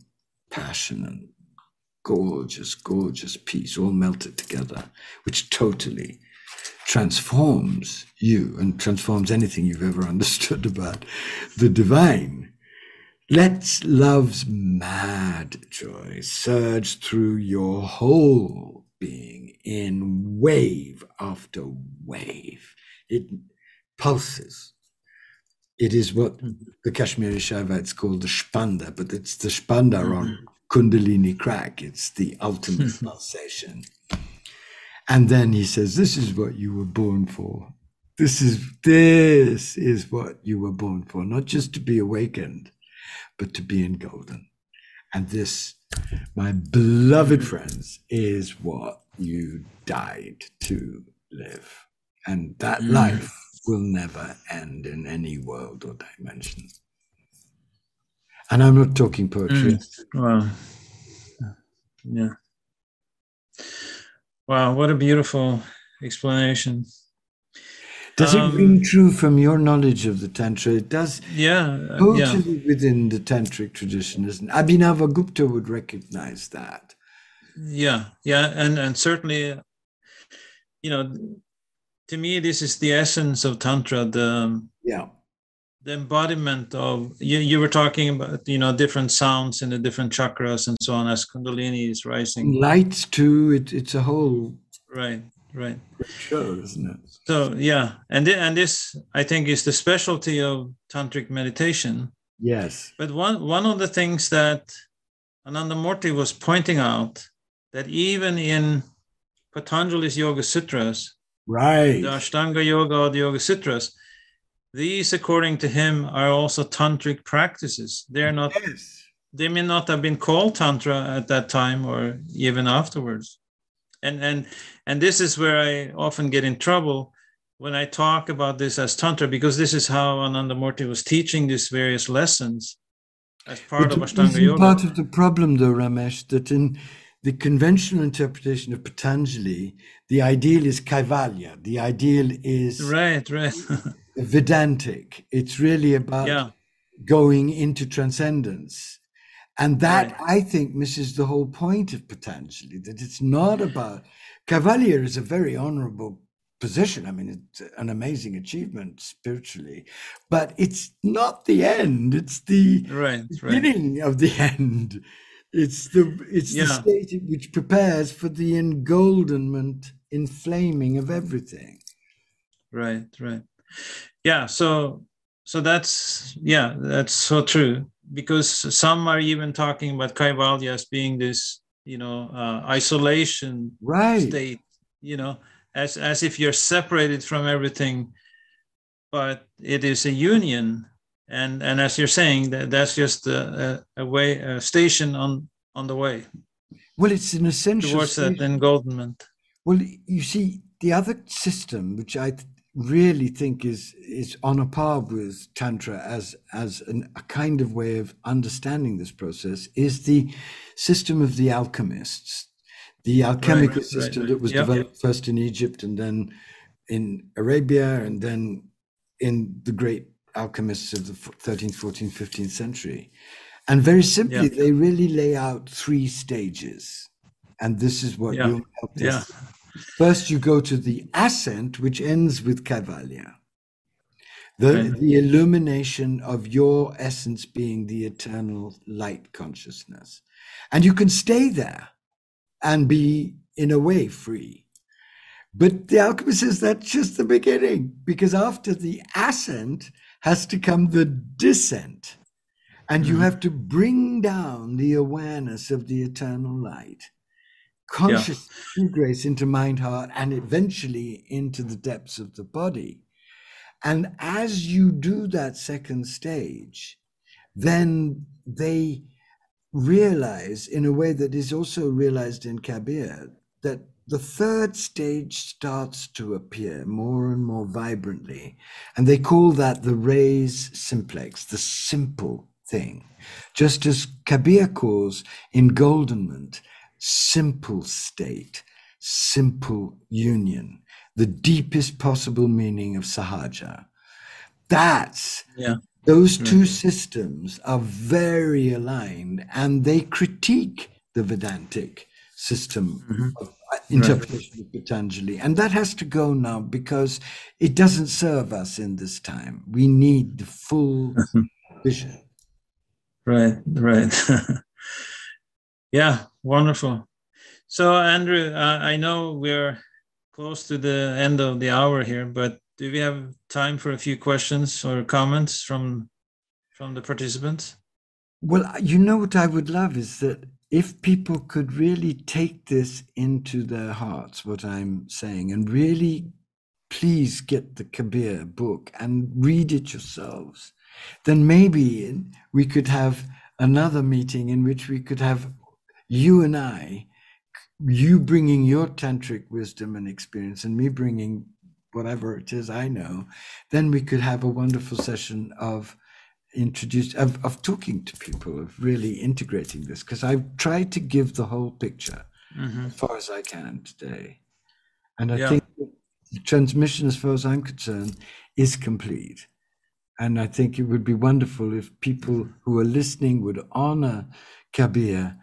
passion and gorgeous, gorgeous peace all melted together, which totally transforms you and transforms anything you've ever understood about the divine. Let love's mad joy surge through your whole being in wave after wave. It pulses. It is what the Kashmiri Shaivites call the Spanda, but it's the Spanda mm-hmm. on Kundalini crack. It's the ultimate pulsation. And then he says, This is what you were born for. This is this is what you were born for, not just to be awakened, but to be engolden. And this, my beloved friends, is what you died to live. And that mm. life will never end in any world or dimension. And I'm not talking poetry. Mm. Wow. Yeah. Wow, what a beautiful explanation. Does um, it ring true from your knowledge of the Tantra? It does. Yeah. Uh, totally yeah. within the Tantric tradition, isn't it? Abhinavagupta would recognize that. Yeah, yeah. And, and certainly, you know, to me, this is the essence of Tantra the, yeah. the embodiment of you, you were talking about you know different sounds in the different chakras and so on as kundalini is rising lights too it, it's a whole right right. Show isn't it? So yeah. And th- and this i think is the specialty of tantric meditation. Yes. But one one of the things that anandamurti was pointing out that even in patanjali's yoga sutras right. the ashtanga yoga or the yoga sutras these according to him are also tantric practices. They're not yes. they may not have been called tantra at that time or even afterwards and and and this is where i often get in trouble when i talk about this as tantra because this is how Ananda anandamurti was teaching these various lessons as part but of ashtanga yoga. part of the problem though ramesh that in the conventional interpretation of patanjali the ideal is kaivalya. The ideal is right right. Vedantic. It's really about yeah. going into transcendence and that Right. i think misses the whole point of patanjali that it's not about kaivalya is a very honorable position. I mean it's an amazing achievement spiritually but it's not the end. It's the right right. beginning of the end. It's the it's the state which prepares for the engoldenment inflaming of everything. Right right. Yeah so so that's yeah that's so true because some are even talking about kaivalya as being this you know uh, isolation right. state you know as as if you're separated from everything but it is a union. And and as you're saying that that's just a, a, a way a station on on the way well it's an essential towards that state. engoldenment Well, you see, the other system, which I really think is is on a par with tantra as as an, a kind of way of understanding this process, is the system of the alchemists, the alchemical right, system right. that was Yep. developed first in Egypt and then in Arabia and then in the great alchemists of the 13th, 14th, 15th century. And very simply, Yeah. they really lay out three stages. And this is what Yeah. you helped yeah us First, you go to the ascent, which ends with Kaivalya. The, the illumination of your essence being the eternal light consciousness. And you can stay there and be, in a way, free. But the alchemist says that's just the beginning, because after the ascent has to come the descent. And you Mhm. have to bring down the awareness of the eternal light conscious true grace into mind, heart, and eventually into the depths of the body. And as you do that second stage, then they realize in a way that is also realized in Kabir that the third stage starts to appear more and more vibrantly. And they call that the res simplex, the simple thing. Just as Kabir calls engoldenment simple state, simple union, the deepest possible meaning of Sahaja. That's Yeah. those Right. two systems are very aligned and they critique the Vedantic system Mhm. of uh, interpretation of Patanjali. And that has to go now because it doesn't serve us in this time. We need the full vision. Right, right. yeah, wonderful. So, Andrew, uh, I know we're close to the end of the hour here, but do we have time for a few questions or comments from from the participants? Well, you know what I would love is that if people could really take this into their hearts, what I'm saying, and really please get the Kabir book and read it yourselves, then maybe we could have another meeting in which we could have you and I, you bringing your tantric wisdom and experience, and me bringing whatever it is I know, then we could have a wonderful session of introduced of, of talking to people of really integrating this because i've tried to give the whole picture Mhm. as far as i can today and i Yeah. think the transmission as far as i'm concerned is complete and i think it would be wonderful if people who are listening would honor kabir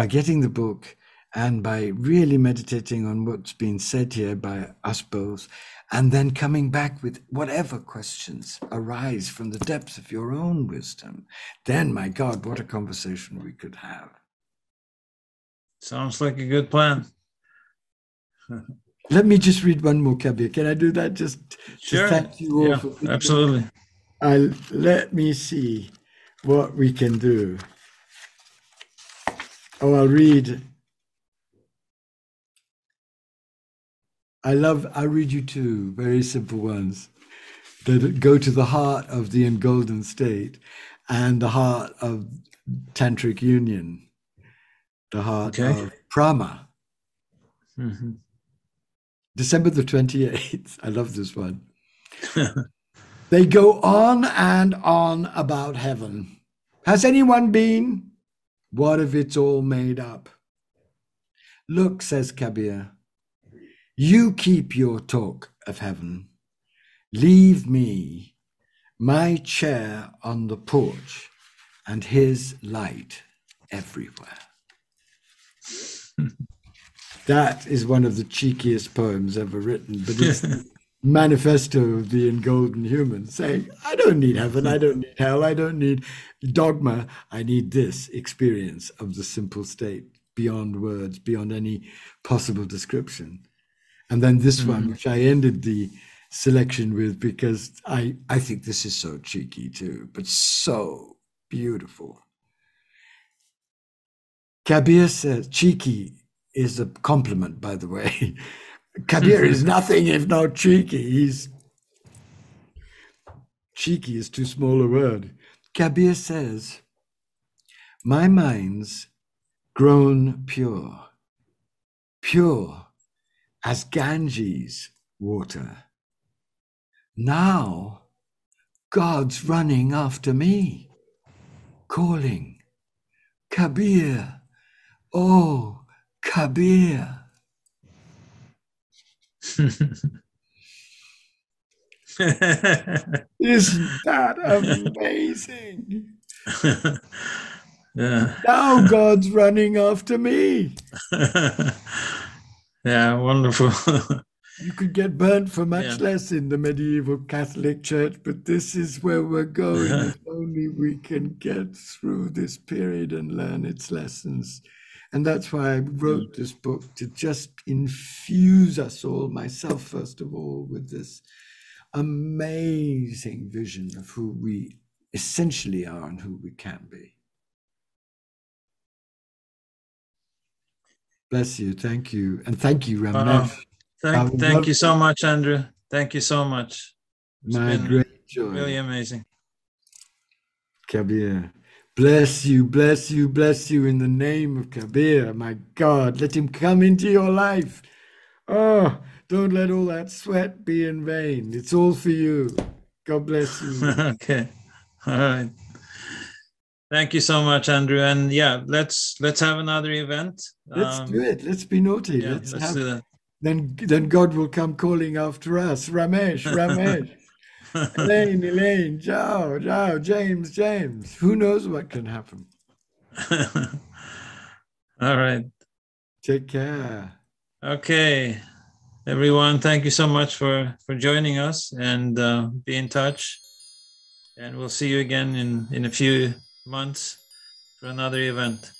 by getting the book and by really meditating on what's been said here by us both, and then coming back with whatever questions arise from the depths of your own wisdom, then, my God, what a conversation we could have. Sounds like a good plan. Let me just read one more, Kabir. Can I do that? Just sure. thank you all yeah, absolutely. I'll, let me see what we can do. Oh, I'll read. I love, I'll read you two very simple ones that go to the heart of the engolden state and the heart of tantric union, the heart okay. of prama. Mm-hmm. December the 28th. I love this one. they go on and on about heaven. Has anyone been? What if it's all made up? Look, says Kabir, you keep your talk of heaven. Leave me my chair on the porch and his light everywhere. Hmm. that is one of the cheekiest poems ever written, but it's manifesto of the engolden human saying, I don't need heaven, I don't need hell, I don't need dogma, I need this experience of the simple state beyond words, beyond any possible description. And then this mm-hmm. one, which I ended the selection with because I, I think this is so cheeky too, but so beautiful. Kabir says, cheeky is a compliment, by the way. Kabir is nothing if not cheeky. He's cheeky is too small a word. Kabir says, My mind's grown pure, pure as Ganges water. Now God's running after me, calling, Kabir, oh, Kabir. Isn't that amazing? yeah. Now God's running after me. yeah, wonderful. you could get burnt for much yeah. less in the medieval Catholic Church, but this is where we're going. if only we can get through this period and learn its lessons. And that's why I wrote this book to just infuse us all, myself first of all, with this amazing vision of who we essentially are and who we can be. Bless you. Thank you. And thank you, Ramesh. Uh, thank, thank you so much, Andrew. Thank you so much. It's My great joy. Really amazing. Kabir. Bless you, bless you, bless you in the name of Kabir. My God, let him come into your life. Oh, don't let all that sweat be in vain. It's all for you. God bless you. okay. All right. Thank you so much, Andrew. And yeah, let's let's have another event. Let's um, do it. Let's be naughty. Yeah, let's, let's have, do that. Then then God will come calling after us. Ramesh, Ramesh. Elaine, Elaine, Joe, Joe, James, James. Who knows what can happen? All right. Take care. Okay, everyone. Thank you so much for for joining us, and uh, be in touch. And we'll see you again in in a few months for another event.